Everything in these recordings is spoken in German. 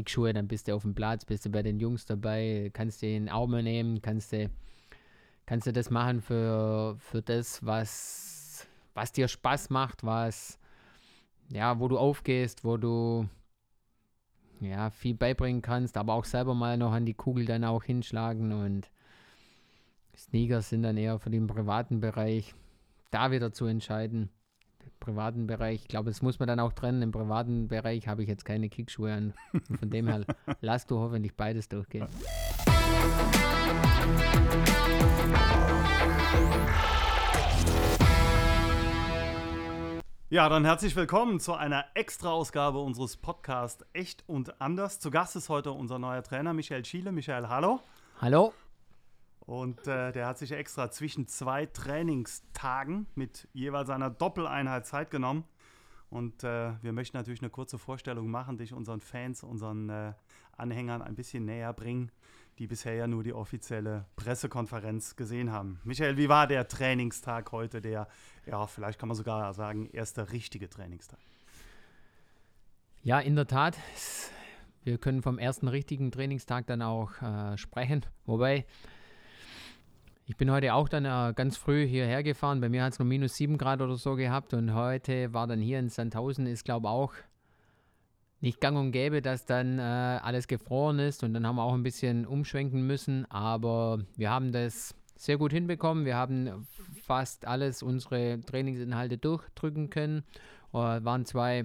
Kickschuhe, dann bist du auf dem Platz, bist du bei den Jungs dabei, kannst du in den Arm nehmen, kannst du, kannst du das machen für, für das, was, was dir Spaß macht, was, ja, wo du aufgehst, wo du ja, viel beibringen kannst, aber auch selber mal noch an die Kugel dann auch hinschlagen und Sneakers sind dann eher für den privaten Bereich da wieder zu entscheiden. Privaten Bereich, ich glaube, das muss man dann auch trennen. Im privaten Bereich habe ich jetzt keine Kickschuhe an. Von dem her lass du hoffentlich beides durchgehen. Ja, dann herzlich willkommen zu einer Extra-Ausgabe unseres Podcasts Echt und Anders. Zu Gast ist heute unser neuer Trainer Michael Schiele. Michael, hallo. Hallo. Und äh, der hat sich extra zwischen zwei Trainingstagen mit jeweils einer Doppeleinheit Zeit genommen. Und äh, wir möchten natürlich eine kurze Vorstellung machen, dich unseren Fans, unseren äh, Anhängern ein bisschen näher bringen, die bisher ja nur die offizielle Pressekonferenz gesehen haben. Michael, wie war der Trainingstag heute, der, ja, vielleicht kann man sogar sagen, erste richtige Trainingstag? Ja, in der Tat. Wir können vom ersten richtigen Trainingstag dann auch äh, sprechen. Wobei, ich bin heute auch dann äh, ganz früh hierher gefahren. Bei mir hat es nur minus 7 Grad oder so gehabt und heute war dann hier in Sandhausen, ist glaube ich auch nicht gang und gäbe, dass dann äh, alles gefroren ist und dann haben wir auch ein bisschen umschwenken müssen. Aber wir haben das sehr gut hinbekommen. Wir haben fast alles unsere Trainingsinhalte durchdrücken können. Äh, waren zwei,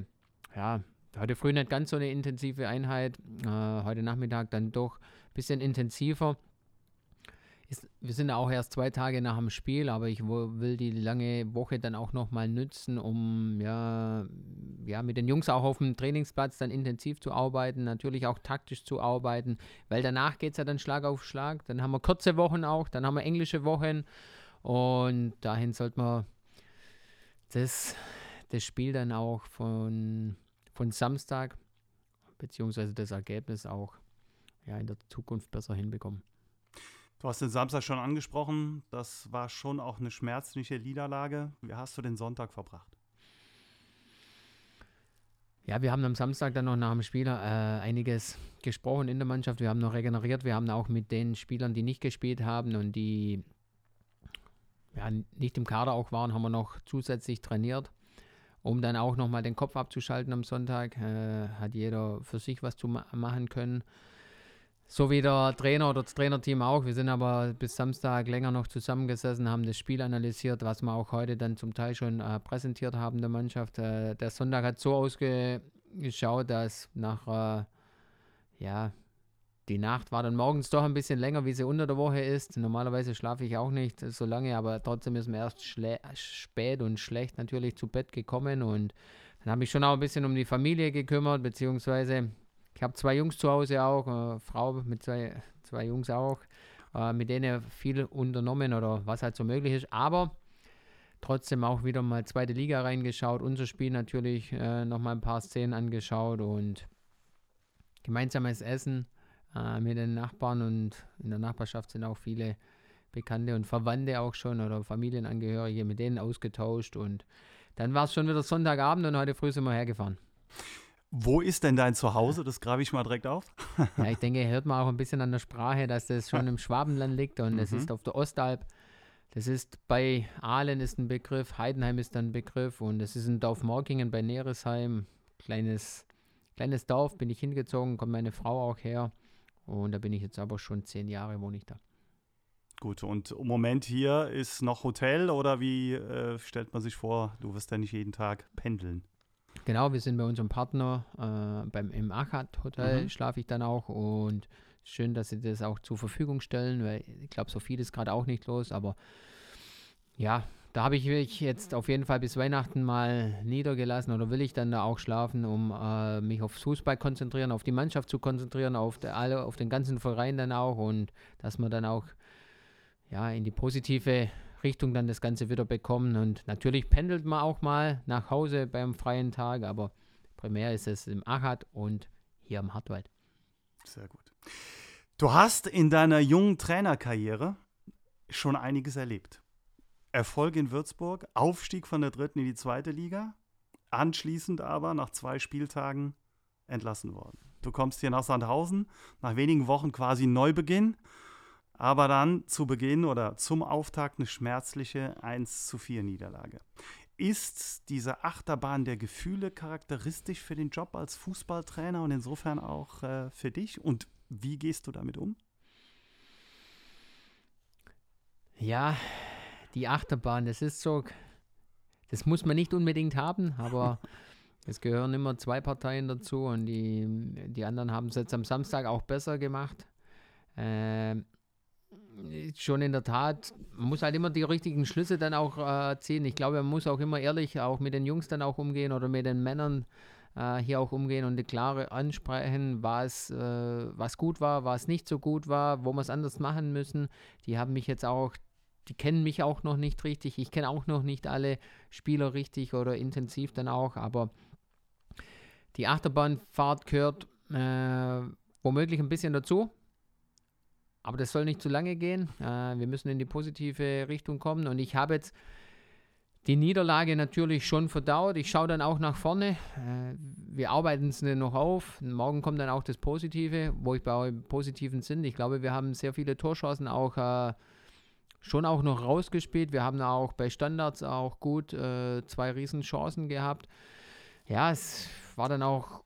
ja, heute früh nicht ganz so eine intensive Einheit. Äh, heute Nachmittag dann doch ein bisschen intensiver ist, wir sind auch erst zwei Tage nach dem Spiel, aber ich will die lange Woche dann auch nochmal nützen, um ja, ja mit den Jungs auch auf dem Trainingsplatz dann intensiv zu arbeiten, natürlich auch taktisch zu arbeiten, weil danach geht es ja dann Schlag auf Schlag. Dann haben wir kurze Wochen auch, dann haben wir englische Wochen und dahin sollte man das, das Spiel dann auch von, von Samstag beziehungsweise das Ergebnis auch ja, in der Zukunft besser hinbekommen. Du hast den Samstag schon angesprochen. Das war schon auch eine schmerzliche Niederlage. Wie hast du den Sonntag verbracht? Ja, wir haben am Samstag dann noch nach dem Spiel äh, einiges gesprochen in der Mannschaft. Wir haben noch regeneriert. Wir haben auch mit den Spielern, die nicht gespielt haben und die ja, nicht im Kader auch waren, haben wir noch zusätzlich trainiert, um dann auch nochmal den Kopf abzuschalten am Sonntag. Äh, hat jeder für sich was zu ma machen können. So wie der Trainer oder das Trainerteam auch. Wir sind aber bis Samstag länger noch zusammengesessen, haben das Spiel analysiert, was wir auch heute dann zum Teil schon äh, präsentiert haben der Mannschaft. Äh, der Sonntag hat so ausgeschaut, dass nach, äh, ja, die Nacht war dann morgens doch ein bisschen länger, wie sie unter der Woche ist. Normalerweise schlafe ich auch nicht so lange, aber trotzdem ist mir erst spät und schlecht natürlich zu Bett gekommen und dann habe ich schon auch ein bisschen um die Familie gekümmert, beziehungsweise ich habe zwei Jungs zu Hause auch, eine Frau mit zwei, zwei Jungs auch, äh, mit denen viel unternommen oder was halt so möglich ist. Aber trotzdem auch wieder mal zweite Liga reingeschaut, unser Spiel natürlich äh, nochmal ein paar Szenen angeschaut und gemeinsames Essen äh, mit den Nachbarn und in der Nachbarschaft sind auch viele Bekannte und Verwandte auch schon oder Familienangehörige mit denen ausgetauscht und dann war es schon wieder Sonntagabend und heute früh sind wir hergefahren. Wo ist denn dein Zuhause? Das grabe ich mal direkt auf. ja, ich denke, hört man auch ein bisschen an der Sprache, dass das schon im Schwabenland liegt und es mhm. ist auf der Ostalb. Das ist bei Aalen ist ein Begriff, Heidenheim ist ein Begriff und es ist in Dorfmorkingen bei Neresheim. Kleines, kleines Dorf bin ich hingezogen, kommt meine Frau auch her und da bin ich jetzt aber schon zehn Jahre, wohne ich da. Gut, und im Moment hier ist noch Hotel oder wie äh, stellt man sich vor, du wirst ja nicht jeden Tag pendeln? Genau, wir sind bei unserem Partner äh, beim, im Achat Hotel, mhm. schlafe ich dann auch und schön, dass sie das auch zur Verfügung stellen, weil ich glaube, so viel ist gerade auch nicht los, aber ja, da habe ich mich jetzt auf jeden Fall bis Weihnachten mal niedergelassen oder will ich dann da auch schlafen, um äh, mich aufs Fußball konzentrieren, auf die Mannschaft zu konzentrieren, auf, der, alle, auf den ganzen Verein dann auch und dass man dann auch ja, in die positive Richtung dann das Ganze wieder bekommen. Und natürlich pendelt man auch mal nach Hause beim freien Tag, aber primär ist es im Achat und hier am Hartwald. Sehr gut. Du hast in deiner jungen Trainerkarriere schon einiges erlebt. Erfolg in Würzburg, Aufstieg von der dritten in die zweite Liga, anschließend aber nach zwei Spieltagen entlassen worden. du kommst hier nach Sandhausen, nach wenigen Wochen quasi Neubeginn, aber dann zu Beginn oder zum Auftakt eine schmerzliche 1 zu 4 Niederlage. Ist diese Achterbahn der Gefühle charakteristisch für den Job als Fußballtrainer und insofern auch äh, für dich? Und wie gehst du damit um? Ja, die Achterbahn, das ist so, das muss man nicht unbedingt haben, aber es gehören immer zwei Parteien dazu und die, die anderen haben es jetzt am Samstag auch besser gemacht. Äh, schon in der Tat, man muss halt immer die richtigen Schlüsse dann auch äh, ziehen. Ich glaube, man muss auch immer ehrlich auch mit den Jungs dann auch umgehen oder mit den Männern äh, hier auch umgehen und eine klare ansprechen, was, äh, was gut war, was nicht so gut war, wo wir es anders machen müssen. Die haben mich jetzt auch die kennen mich auch noch nicht richtig. Ich kenne auch noch nicht alle Spieler richtig oder intensiv dann auch, aber die Achterbahnfahrt gehört äh, womöglich ein bisschen dazu. Aber das soll nicht zu lange gehen. Äh, wir müssen in die positive Richtung kommen. Und ich habe jetzt die Niederlage natürlich schon verdaut. Ich schaue dann auch nach vorne. Äh, wir arbeiten es noch auf. Morgen kommt dann auch das Positive, wo ich bei positiven sind. Ich glaube, wir haben sehr viele Torchancen auch äh, schon auch noch rausgespielt. Wir haben auch bei Standards auch gut äh, zwei Riesenchancen gehabt. Ja, es war dann auch,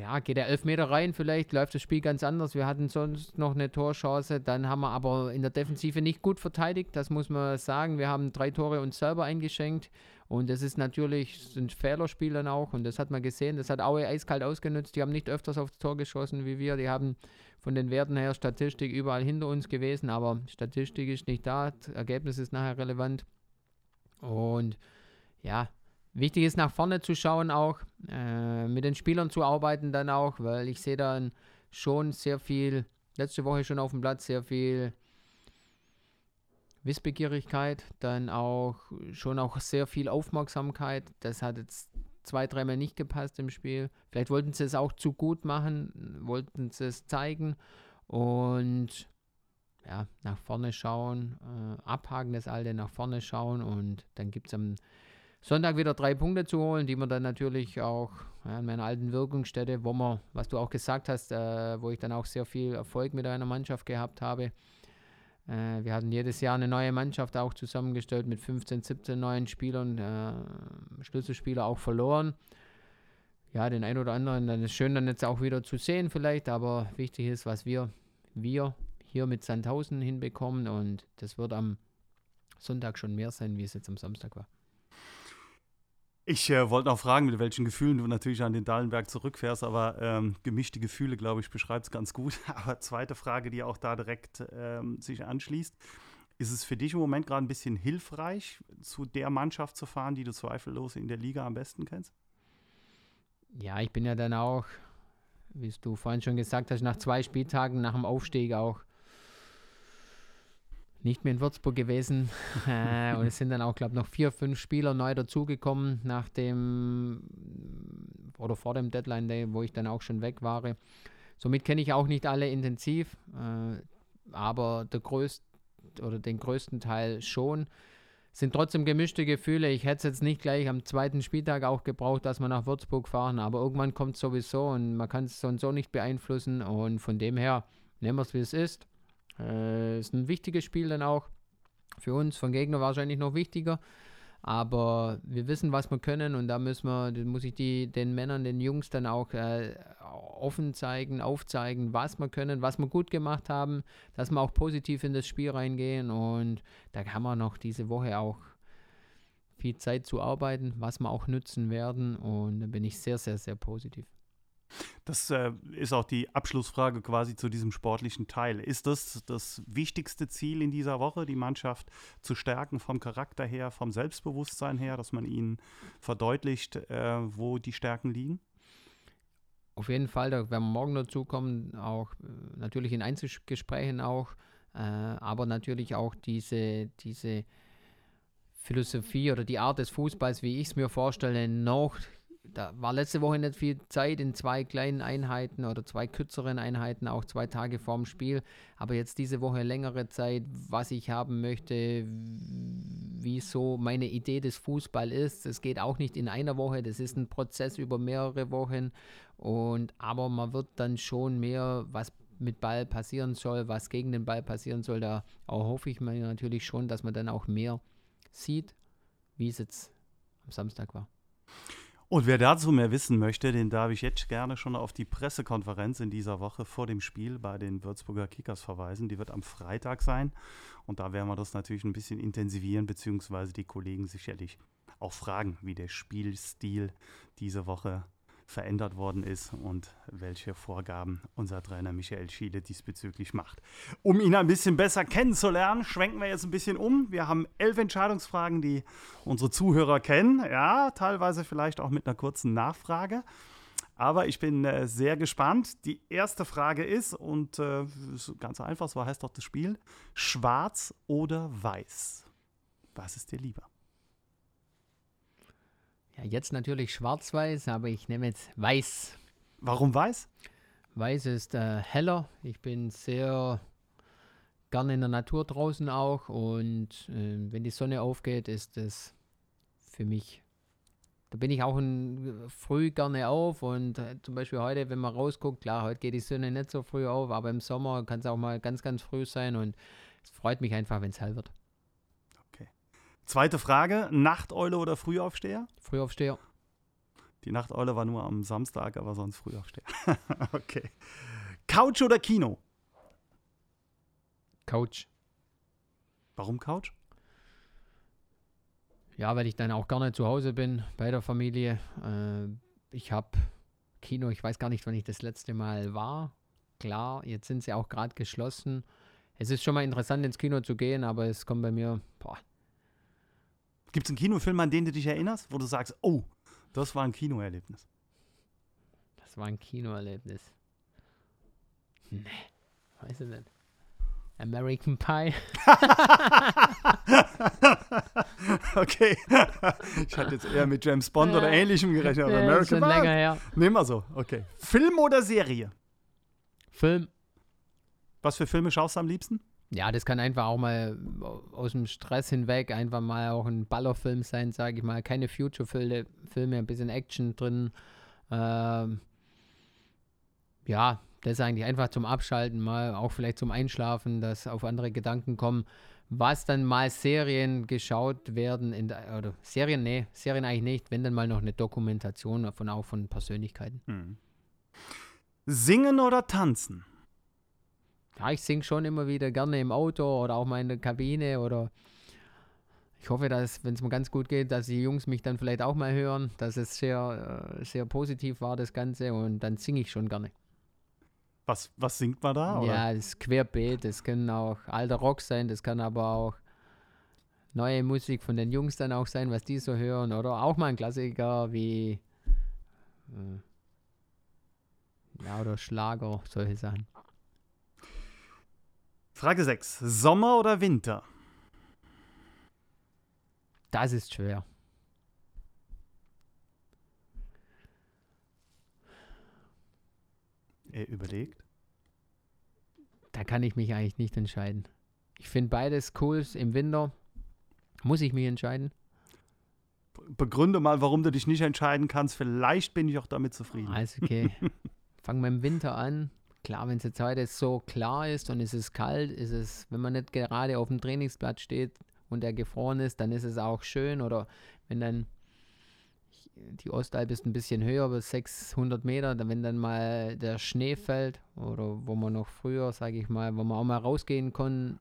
ja, geht der Elfmeter rein, vielleicht läuft das Spiel ganz anders. Wir hatten sonst noch eine Torchance, dann haben wir aber in der Defensive nicht gut verteidigt, das muss man sagen. Wir haben drei Tore uns selber eingeschenkt und das ist natürlich ein Fehlerspiel dann auch und das hat man gesehen. Das hat Aue eiskalt ausgenutzt. Die haben nicht öfters aufs Tor geschossen wie wir. Die haben von den Werten her Statistik überall hinter uns gewesen, aber Statistik ist nicht da, das Ergebnis ist nachher relevant. Und ja, wichtig ist nach vorne zu schauen auch, äh, mit den Spielern zu arbeiten dann auch, weil ich sehe dann schon sehr viel, letzte Woche schon auf dem Platz, sehr viel Wissbegierigkeit, dann auch schon auch sehr viel Aufmerksamkeit. Das hat jetzt zwei, dreimal nicht gepasst im Spiel. Vielleicht wollten sie es auch zu gut machen, wollten sie es zeigen und ja, nach vorne schauen, äh, abhaken das Alte, nach vorne schauen und dann gibt es am Sonntag wieder drei Punkte zu holen, die man dann natürlich auch ja, in meiner alten Wirkungsstätte, wo man, was du auch gesagt hast, äh, wo ich dann auch sehr viel Erfolg mit einer Mannschaft gehabt habe, äh, wir hatten jedes Jahr eine neue Mannschaft auch zusammengestellt mit 15, 17 neuen Spielern, äh, Schlüsselspieler auch verloren. Ja, den einen oder anderen, dann ist schön dann jetzt auch wieder zu sehen vielleicht, aber wichtig ist, was wir, wir hier mit Sandhausen hinbekommen und das wird am Sonntag schon mehr sein, wie es jetzt am Samstag war. Ich äh, wollte noch fragen, mit welchen Gefühlen du natürlich an den Dallenberg zurückfährst, aber ähm, gemischte Gefühle, glaube ich, beschreibt es ganz gut. Aber zweite Frage, die auch da direkt ähm, sich anschließt. Ist es für dich im Moment gerade ein bisschen hilfreich, zu der Mannschaft zu fahren, die du zweifellos in der Liga am besten kennst? Ja, ich bin ja dann auch, wie du vorhin schon gesagt hast, nach zwei Spieltagen nach dem Aufstieg auch nicht mehr in Würzburg gewesen. Äh, und es sind dann auch, glaube ich, noch vier, fünf Spieler neu dazugekommen nach dem oder vor dem Deadline Day, wo ich dann auch schon weg war. Somit kenne ich auch nicht alle intensiv, äh, aber der größt, oder den größten Teil schon. Sind trotzdem gemischte Gefühle. Ich hätte es jetzt nicht gleich am zweiten Spieltag auch gebraucht, dass wir nach Würzburg fahren, aber irgendwann kommt es sowieso und man kann es so und so nicht beeinflussen. Und von dem her nehmen wir es, wie es ist. Äh, ist ein wichtiges Spiel dann auch. Für uns, von Gegner wahrscheinlich noch wichtiger. Aber wir wissen, was wir können und da müssen wir, muss ich die, den Männern, den Jungs dann auch äh, offen zeigen, aufzeigen, was wir können, was wir gut gemacht haben, dass wir auch positiv in das Spiel reingehen und da haben wir noch diese Woche auch viel Zeit zu arbeiten, was wir auch nützen werden und da bin ich sehr, sehr, sehr positiv. Das äh, ist auch die Abschlussfrage quasi zu diesem sportlichen Teil. Ist das das wichtigste Ziel in dieser Woche, die Mannschaft zu stärken vom Charakter her, vom Selbstbewusstsein her, dass man ihnen verdeutlicht, äh, wo die Stärken liegen? Auf jeden Fall, da werden wir morgen dazu kommen, auch äh, natürlich in Einzelgesprächen auch, äh, aber natürlich auch diese, diese Philosophie oder die Art des Fußballs, wie ich es mir vorstelle, noch da war letzte Woche nicht viel Zeit in zwei kleinen Einheiten oder zwei kürzeren Einheiten, auch zwei Tage vorm Spiel. Aber jetzt diese Woche längere Zeit, was ich haben möchte, wieso meine Idee des Fußball ist. Es geht auch nicht in einer Woche, das ist ein Prozess über mehrere Wochen. Und aber man wird dann schon mehr, was mit Ball passieren soll, was gegen den Ball passieren soll, da hoffe ich mir natürlich schon, dass man dann auch mehr sieht, wie es jetzt am Samstag war. Und wer dazu mehr wissen möchte, den darf ich jetzt gerne schon auf die Pressekonferenz in dieser Woche vor dem Spiel bei den Würzburger Kickers verweisen. Die wird am Freitag sein. Und da werden wir das natürlich ein bisschen intensivieren, beziehungsweise die Kollegen sicherlich auch fragen, wie der Spielstil diese Woche verändert worden ist und welche Vorgaben unser Trainer Michael Schiele diesbezüglich macht. Um ihn ein bisschen besser kennenzulernen, schwenken wir jetzt ein bisschen um. Wir haben elf Entscheidungsfragen, die unsere Zuhörer kennen. Ja, teilweise vielleicht auch mit einer kurzen Nachfrage. Aber ich bin äh, sehr gespannt. Die erste Frage ist, und äh, ganz einfach, so heißt doch das Spiel, schwarz oder weiß? Was ist dir lieber? Ja, jetzt natürlich schwarz-weiß, aber ich nehme jetzt weiß. Warum weiß? Weiß ist äh, heller. Ich bin sehr gerne in der Natur draußen auch und äh, wenn die Sonne aufgeht, ist es für mich. Da bin ich auch ein, früh gerne auf und äh, zum Beispiel heute, wenn man rausguckt, klar, heute geht die Sonne nicht so früh auf, aber im Sommer kann es auch mal ganz, ganz früh sein und es freut mich einfach, wenn es hell wird. Zweite Frage: Nachteule oder Frühaufsteher? Frühaufsteher. Die Nachteule war nur am Samstag, aber sonst Frühaufsteher. okay. Couch oder Kino? Couch. Warum Couch? Ja, weil ich dann auch gerne zu Hause bin bei der Familie. Äh, ich habe Kino, ich weiß gar nicht, wann ich das letzte Mal war. Klar, jetzt sind sie auch gerade geschlossen. Es ist schon mal interessant, ins Kino zu gehen, aber es kommt bei mir, boah, Gibt es einen Kinofilm, an den du dich erinnerst, wo du sagst, oh, das war ein Kinoerlebnis? Das war ein Kinoerlebnis. Nee, weiß ich nicht. American Pie. okay. Ich hatte jetzt eher mit James Bond oder ähnlichem gerechnet, aber ja, American Pie. länger her. Nehmen wir so, okay. Film oder Serie? Film. Was für Filme schaust du am liebsten? Ja, das kann einfach auch mal aus dem Stress hinweg einfach mal auch ein Ballerfilm sein, sage ich mal. Keine Future-Filme, ein bisschen Action drin. Ähm, ja, das ist eigentlich einfach zum Abschalten, mal auch vielleicht zum Einschlafen, dass auf andere Gedanken kommen. Was dann mal Serien geschaut werden, in der, oder Serien, nee, Serien eigentlich nicht, wenn dann mal noch eine Dokumentation davon auch von Persönlichkeiten. Hm. Singen oder tanzen? Ja, ich singe schon immer wieder gerne im Auto oder auch mal in der Kabine oder ich hoffe, dass, wenn es mir ganz gut geht, dass die Jungs mich dann vielleicht auch mal hören, dass es sehr, äh, sehr positiv war, das Ganze und dann singe ich schon gerne. Was, was singt man da? Oder? Ja, das ist querbeet, das kann auch alter Rock sein, das kann aber auch neue Musik von den Jungs dann auch sein, was die so hören oder auch mal ein Klassiker wie äh, ja, oder Schlager, solche Sachen. Frage 6. Sommer oder Winter? Das ist schwer. Er überlegt. Da kann ich mich eigentlich nicht entscheiden. Ich finde beides cool. Im Winter muss ich mich entscheiden. Begründe mal, warum du dich nicht entscheiden kannst. Vielleicht bin ich auch damit zufrieden. Alles okay. Fangen wir im Winter an. Klar, wenn es jetzt heute so klar ist und es ist kalt, ist es, wenn man nicht gerade auf dem Trainingsplatz steht und er gefroren ist, dann ist es auch schön. Oder wenn dann die Ostalb ist ein bisschen höher, bis 600 Meter, wenn dann mal der Schnee fällt oder wo man noch früher, sage ich mal, wo man auch mal rausgehen kon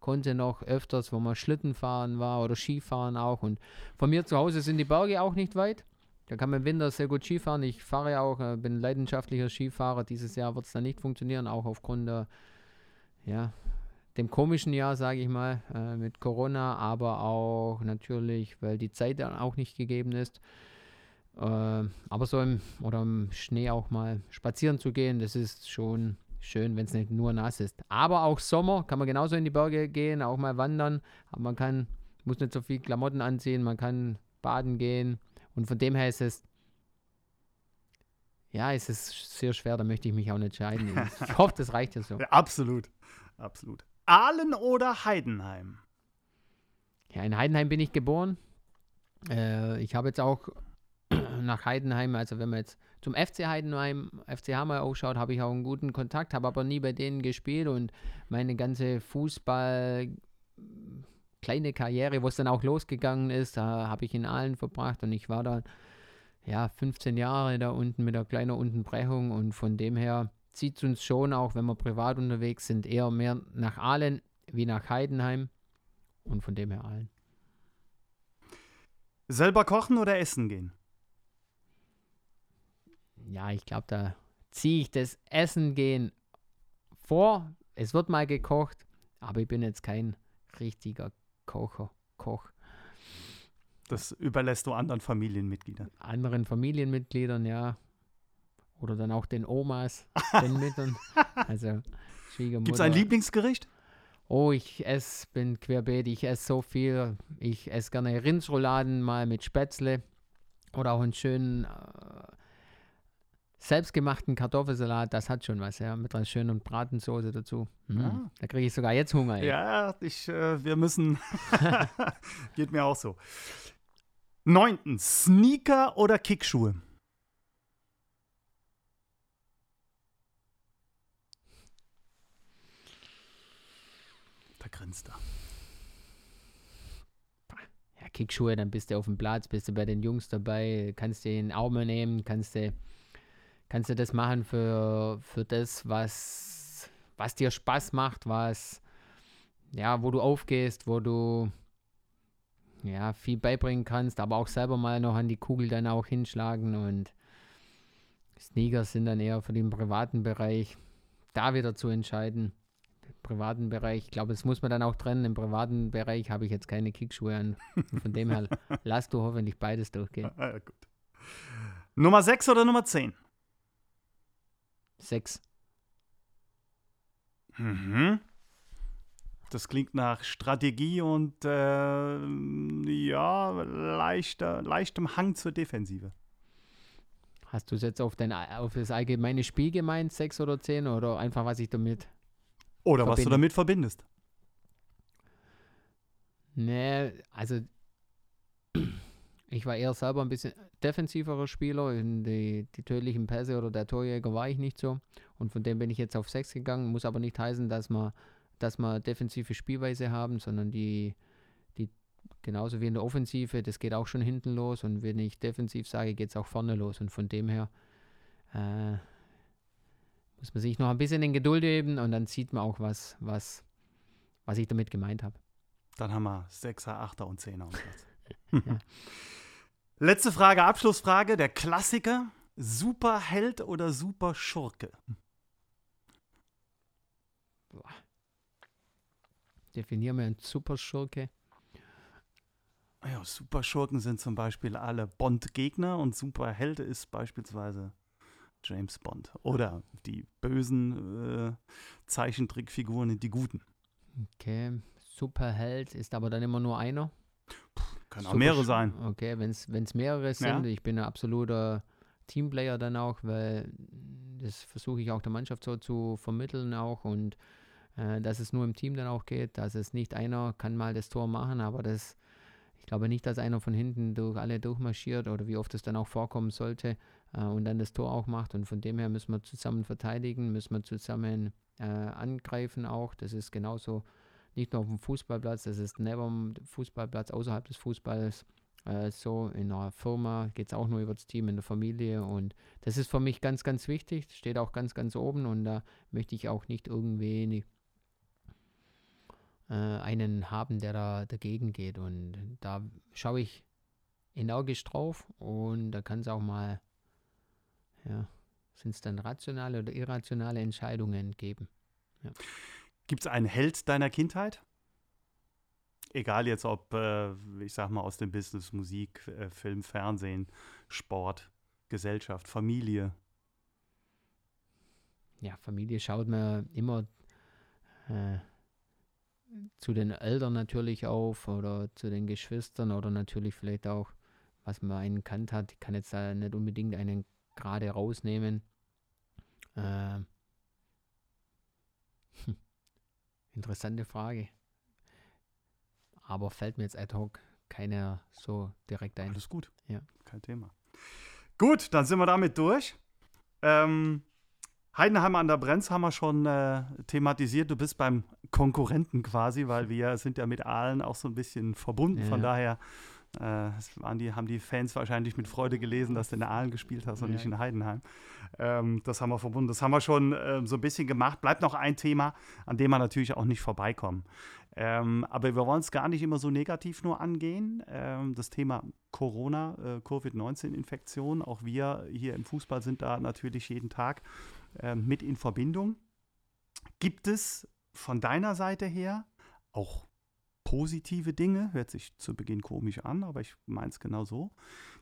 konnte noch öfters, wo man Schlitten fahren war oder Skifahren auch. Und von mir zu Hause sind die Berge auch nicht weit. Da kann man im Winter sehr gut Skifahren. Ich fahre ja auch, äh, bin leidenschaftlicher Skifahrer. Dieses Jahr wird es dann nicht funktionieren, auch aufgrund der, ja, dem komischen Jahr, sage ich mal, äh, mit Corona, aber auch natürlich, weil die Zeit dann auch nicht gegeben ist. Äh, aber so im, oder im Schnee auch mal spazieren zu gehen, das ist schon schön, wenn es nicht nur nass ist. Aber auch Sommer kann man genauso in die Berge gehen, auch mal wandern. Aber man kann, muss nicht so viel Klamotten anziehen, man kann baden gehen. Und von dem her ist es Ja, es ist sehr schwer, da möchte ich mich auch nicht entscheiden. Ich hoffe, das reicht ja so. Absolut, absolut. Aalen oder Heidenheim? Ja, in Heidenheim bin ich geboren. Äh, ich habe jetzt auch nach Heidenheim, also wenn man jetzt zum FC Heidenheim, FCH mal ausschaut, habe ich auch einen guten Kontakt, habe aber nie bei denen gespielt und meine ganze Fußball kleine Karriere, wo es dann auch losgegangen ist, da habe ich in Aalen verbracht und ich war dann ja 15 Jahre da unten mit einer kleinen Unterbrechung und von dem her zieht es uns schon auch, wenn wir privat unterwegs sind, eher mehr nach Aalen wie nach Heidenheim und von dem her Aalen. Selber kochen oder essen gehen? Ja, ich glaube, da ziehe ich das Essen gehen vor. Es wird mal gekocht, aber ich bin jetzt kein richtiger Kocher, Koch. Das überlässt du anderen Familienmitgliedern. Anderen Familienmitgliedern, ja. Oder dann auch den Omas, den Müttern. Also Schwiegermutter. Gibt es ein Lieblingsgericht? Oh, ich esse, bin querbeet, ich esse so viel. Ich esse gerne Rindsrouladen mal mit Spätzle oder auch einen schönen äh, selbstgemachten Kartoffelsalat. Das hat schon was, ja, mit einer schönen Bratensoße dazu. Mhm. Ja. Da kriege ich sogar jetzt Hunger. Ey. Ja, ich, äh, wir müssen. Geht mir auch so. Neuntens, Sneaker oder Kickschuhe? Da grinst er. Ja, Kickschuhe, dann bist du auf dem Platz, bist du bei den Jungs dabei, kannst du den Arme nehmen, kannst du, kannst du das machen für, für das, was, was dir Spaß macht, was, ja, wo du aufgehst, wo du ja, viel beibringen kannst, aber auch selber mal noch an die Kugel dann auch hinschlagen und Sneakers sind dann eher für den privaten Bereich da wieder zu entscheiden. Im privaten Bereich, ich glaube, das muss man dann auch trennen. Im privaten Bereich habe ich jetzt keine Kickschuhe an. von dem her lass du hoffentlich beides durchgehen. Ja, gut. Nummer 6 oder Nummer 10? 6. Mhm. Das klingt nach Strategie und äh, ja, leichter, leichtem Hang zur Defensive. Hast du es jetzt auf, dein, auf das allgemeine Spiel gemeint, sechs oder zehn, oder einfach, was ich damit. Oder verbinde? was du damit verbindest? Nee, also ich war eher selber ein bisschen defensiverer Spieler. In die, die tödlichen Pässe oder der Torjäger war ich nicht so. Und von dem bin ich jetzt auf sechs gegangen. Muss aber nicht heißen, dass man dass wir defensive Spielweise haben, sondern die, die genauso wie in der Offensive, das geht auch schon hinten los und wenn ich defensiv sage, geht es auch vorne los und von dem her äh, muss man sich noch ein bisschen in Geduld üben und dann sieht man auch, was, was, was ich damit gemeint habe. Dann haben wir 6er, 8er und 10er am Platz. ja. Letzte Frage, Abschlussfrage, der Klassiker. Superheld oder Superschurke? Definieren wir einen Superschurke. Ja, Superschurken sind zum Beispiel alle Bond-Gegner und Superheld ist beispielsweise James Bond. Oder die bösen äh, Zeichentrickfiguren, die guten. Okay, Superheld ist aber dann immer nur einer. Kann auch mehrere sein. Okay, wenn es mehrere sind, ja. ich bin ein absoluter Teamplayer dann auch, weil das versuche ich auch der Mannschaft so zu vermitteln auch und äh, dass es nur im Team dann auch geht, dass es nicht einer kann mal das Tor machen, aber das, ich glaube nicht, dass einer von hinten durch alle durchmarschiert oder wie oft es dann auch vorkommen sollte äh, und dann das Tor auch macht. Und von dem her müssen wir zusammen verteidigen, müssen wir zusammen äh, angreifen auch. Das ist genauso nicht nur auf dem Fußballplatz, das ist neben dem Fußballplatz, außerhalb des Fußballs. Äh, so in einer Firma geht es auch nur über das Team, in der Familie und das ist für mich ganz, ganz wichtig, steht auch ganz, ganz oben und da möchte ich auch nicht irgendwie äh, einen haben, der da dagegen geht. Und da schaue ich energisch drauf und da kann es auch mal, ja, sind es dann rationale oder irrationale Entscheidungen geben. Ja. Gibt es einen Held deiner Kindheit? Egal jetzt ob, äh, ich sag mal, aus dem Business, Musik, äh, Film, Fernsehen, Sport, Gesellschaft, Familie. Ja, Familie schaut mir immer äh, zu den Eltern natürlich auf oder zu den Geschwistern oder natürlich vielleicht auch, was man einen kannt hat. Ich kann jetzt da nicht unbedingt einen gerade rausnehmen. Äh, hm, interessante Frage. Aber fällt mir jetzt ad hoc keiner so direkt ein. Alles gut. Ja. Kein Thema. Gut, dann sind wir damit durch. Ähm, Heidenheim an der Brenz haben wir schon äh, thematisiert. Du bist beim Konkurrenten quasi, weil wir sind ja mit Aalen auch so ein bisschen verbunden. Ja. Von daher äh, die, haben die Fans wahrscheinlich mit Freude gelesen, dass du in Aalen gespielt hast und Ja. nicht in Heidenheim. Ähm, das haben wir verbunden. Das haben wir schon ähm, so ein bisschen gemacht. Bleibt noch ein Thema, an dem wir natürlich auch nicht vorbeikommen. Ähm, aber wir wollen es gar nicht immer so negativ nur angehen. Ähm, das Thema Corona, äh, Covid-19-Infektion, auch wir hier im Fußball sind da natürlich jeden Tag ähm, mit in Verbindung. Gibt es von deiner Seite her auch positive Dinge, hört sich zu Beginn komisch an, aber ich meine es genau so,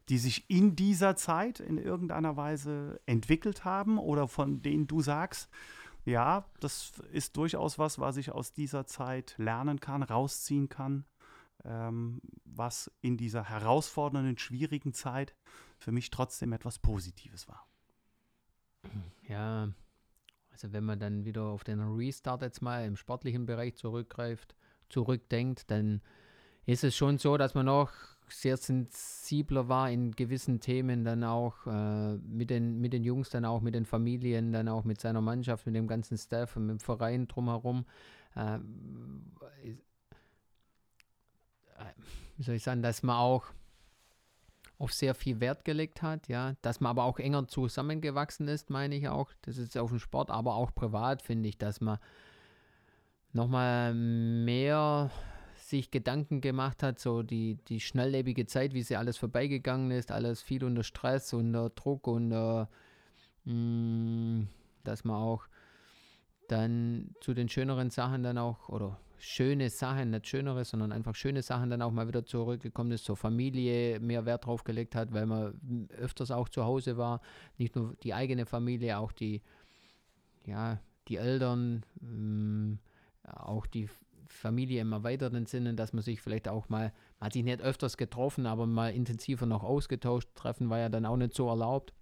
die sich in dieser Zeit in irgendeiner Weise entwickelt haben oder von denen du sagst, ja, das ist durchaus was, was ich aus dieser Zeit lernen kann, rausziehen kann, ähm, was in dieser herausfordernden, schwierigen Zeit für mich trotzdem etwas Positives war. Ja, also wenn man dann wieder auf den Restart jetzt mal im sportlichen Bereich zurückgreift, zurückdenkt, dann ist es schon so, dass man noch sehr sensibler war in gewissen Themen, dann auch äh, mit, den, mit den Jungs, dann auch mit den Familien, dann auch mit seiner Mannschaft, mit dem ganzen Staff und mit dem Verein drumherum. Äh, wie soll ich sagen, dass man auch auf sehr viel Wert gelegt hat, ja, dass man aber auch enger zusammengewachsen ist, meine ich auch. Das ist auf dem Sport, aber auch privat finde ich, dass man nochmal mehr sich Gedanken gemacht hat, so die, die schnelllebige Zeit, wie sie alles vorbeigegangen ist, alles viel unter Stress, unter Druck, unter, mh, dass man auch dann zu den schöneren Sachen dann auch, oder schöne Sachen, nicht schönere, sondern einfach schöne Sachen dann auch mal wieder zurückgekommen ist, zur Familie mehr Wert drauf gelegt hat, weil man öfters auch zu Hause war, nicht nur die eigene Familie, auch die, ja, die Eltern, mh, auch die Familie im erweiterten Sinne, dass man sich vielleicht auch mal, man hat sich nicht öfters getroffen, aber mal intensiver noch ausgetauscht. Treffen war ja dann auch nicht so erlaubt.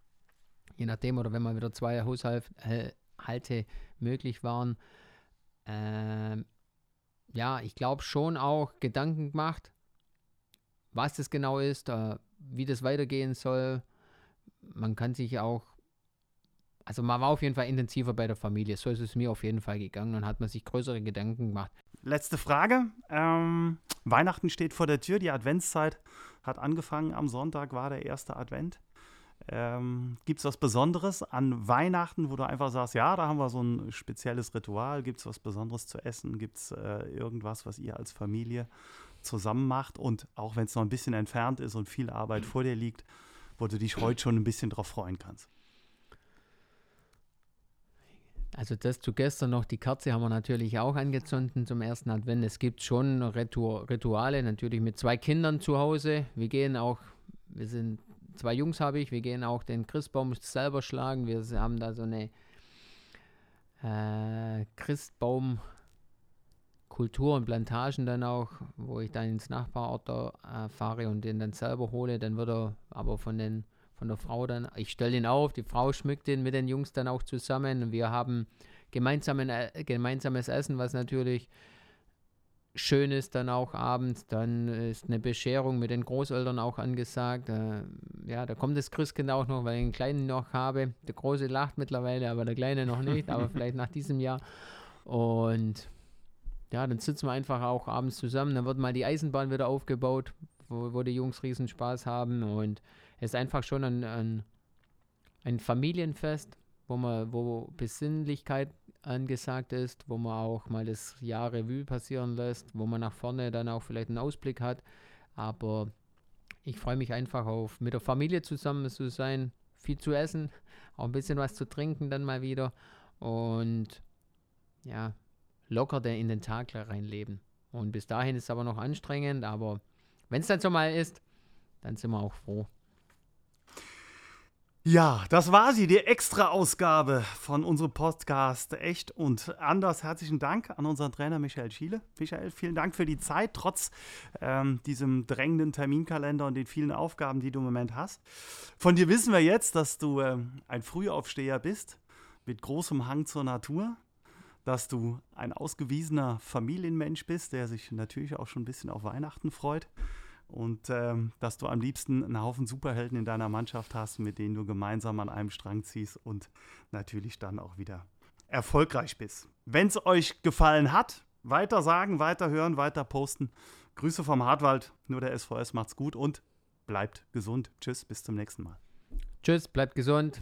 Je nachdem, oder wenn mal wieder zwei Haushalte möglich waren. Ähm, ja, ich glaube schon auch Gedanken gemacht, was das genau ist, äh, wie das weitergehen soll. Man kann sich auch also man war auf jeden Fall intensiver bei der Familie. So ist es mir auf jeden Fall gegangen und hat man sich größere Gedanken gemacht. Letzte Frage. Ähm, Weihnachten steht vor der Tür, die Adventszeit hat angefangen. Am Sonntag war der erste Advent. Ähm, Gibt es was Besonderes an Weihnachten, wo du einfach sagst, ja, da haben wir so ein spezielles Ritual? Gibt es was Besonderes zu essen? Gibt es äh, irgendwas, was ihr als Familie zusammen macht? Und auch wenn es noch ein bisschen entfernt ist und viel Arbeit vor dir liegt, wo du dich heute schon ein bisschen drauf freuen kannst? Also das zu gestern noch, die Kerze haben wir natürlich auch angezündet zum ersten Advent. Es gibt schon Ritu Rituale, natürlich mit zwei Kindern zu Hause. Wir gehen auch, wir sind, zwei Jungs habe ich, wir gehen auch den Christbaum selber schlagen. Wir haben da so eine äh, Christbaum Kultur und Plantagen dann auch, wo ich dann ins Nachbarort da, äh, fahre und den dann selber hole. Dann wird er aber von den von der Frau dann, ich stelle ihn auf, die Frau schmückt ihn mit den Jungs dann auch zusammen und wir haben gemeinsamen, äh, gemeinsames Essen, was natürlich schön ist dann auch abends. Dann ist eine Bescherung mit den Großeltern auch angesagt. Äh, ja, da kommt das Christkind auch noch, weil ich einen Kleinen noch habe. Der Große lacht mittlerweile, aber der Kleine noch nicht, aber vielleicht nach diesem Jahr. Und ja, dann sitzen wir einfach auch abends zusammen. Dann wird mal die Eisenbahn wieder aufgebaut, wo, wo die Jungs riesen Spaß haben und ist einfach schon ein, ein, ein Familienfest, wo man, wo Besinnlichkeit angesagt ist, wo man auch mal das Jahr Revue passieren lässt, wo man nach vorne dann auch vielleicht einen Ausblick hat. Aber ich freue mich einfach auf, mit der Familie zusammen zu sein, viel zu essen, auch ein bisschen was zu trinken dann mal wieder und ja, locker in den Tag reinleben. Und bis dahin ist es aber noch anstrengend, aber wenn es dann so mal ist, dann sind wir auch froh. Ja, das war sie, die Extra-Ausgabe von unserem Podcast Echt und Anders. Herzlichen Dank an unseren Trainer Michael Schiele. Michael, vielen Dank für die Zeit, trotz ähm, diesem drängenden Terminkalender und den vielen Aufgaben, die du im Moment hast. Von dir wissen wir jetzt, dass du ähm, ein Frühaufsteher bist, mit großem Hang zur Natur, dass du ein ausgewiesener Familienmensch bist, der sich natürlich auch schon ein bisschen auf Weihnachten freut und ähm, dass du am liebsten einen Haufen Superhelden in deiner Mannschaft hast, mit denen du gemeinsam an einem Strang ziehst und natürlich dann auch wieder erfolgreich bist. Wenn es euch gefallen hat, weiter sagen, weiter hören, weiter posten. Grüße vom Hartwald, nur der SVS macht's gut und bleibt gesund. Tschüss, bis zum nächsten Mal. Tschüss, bleibt gesund.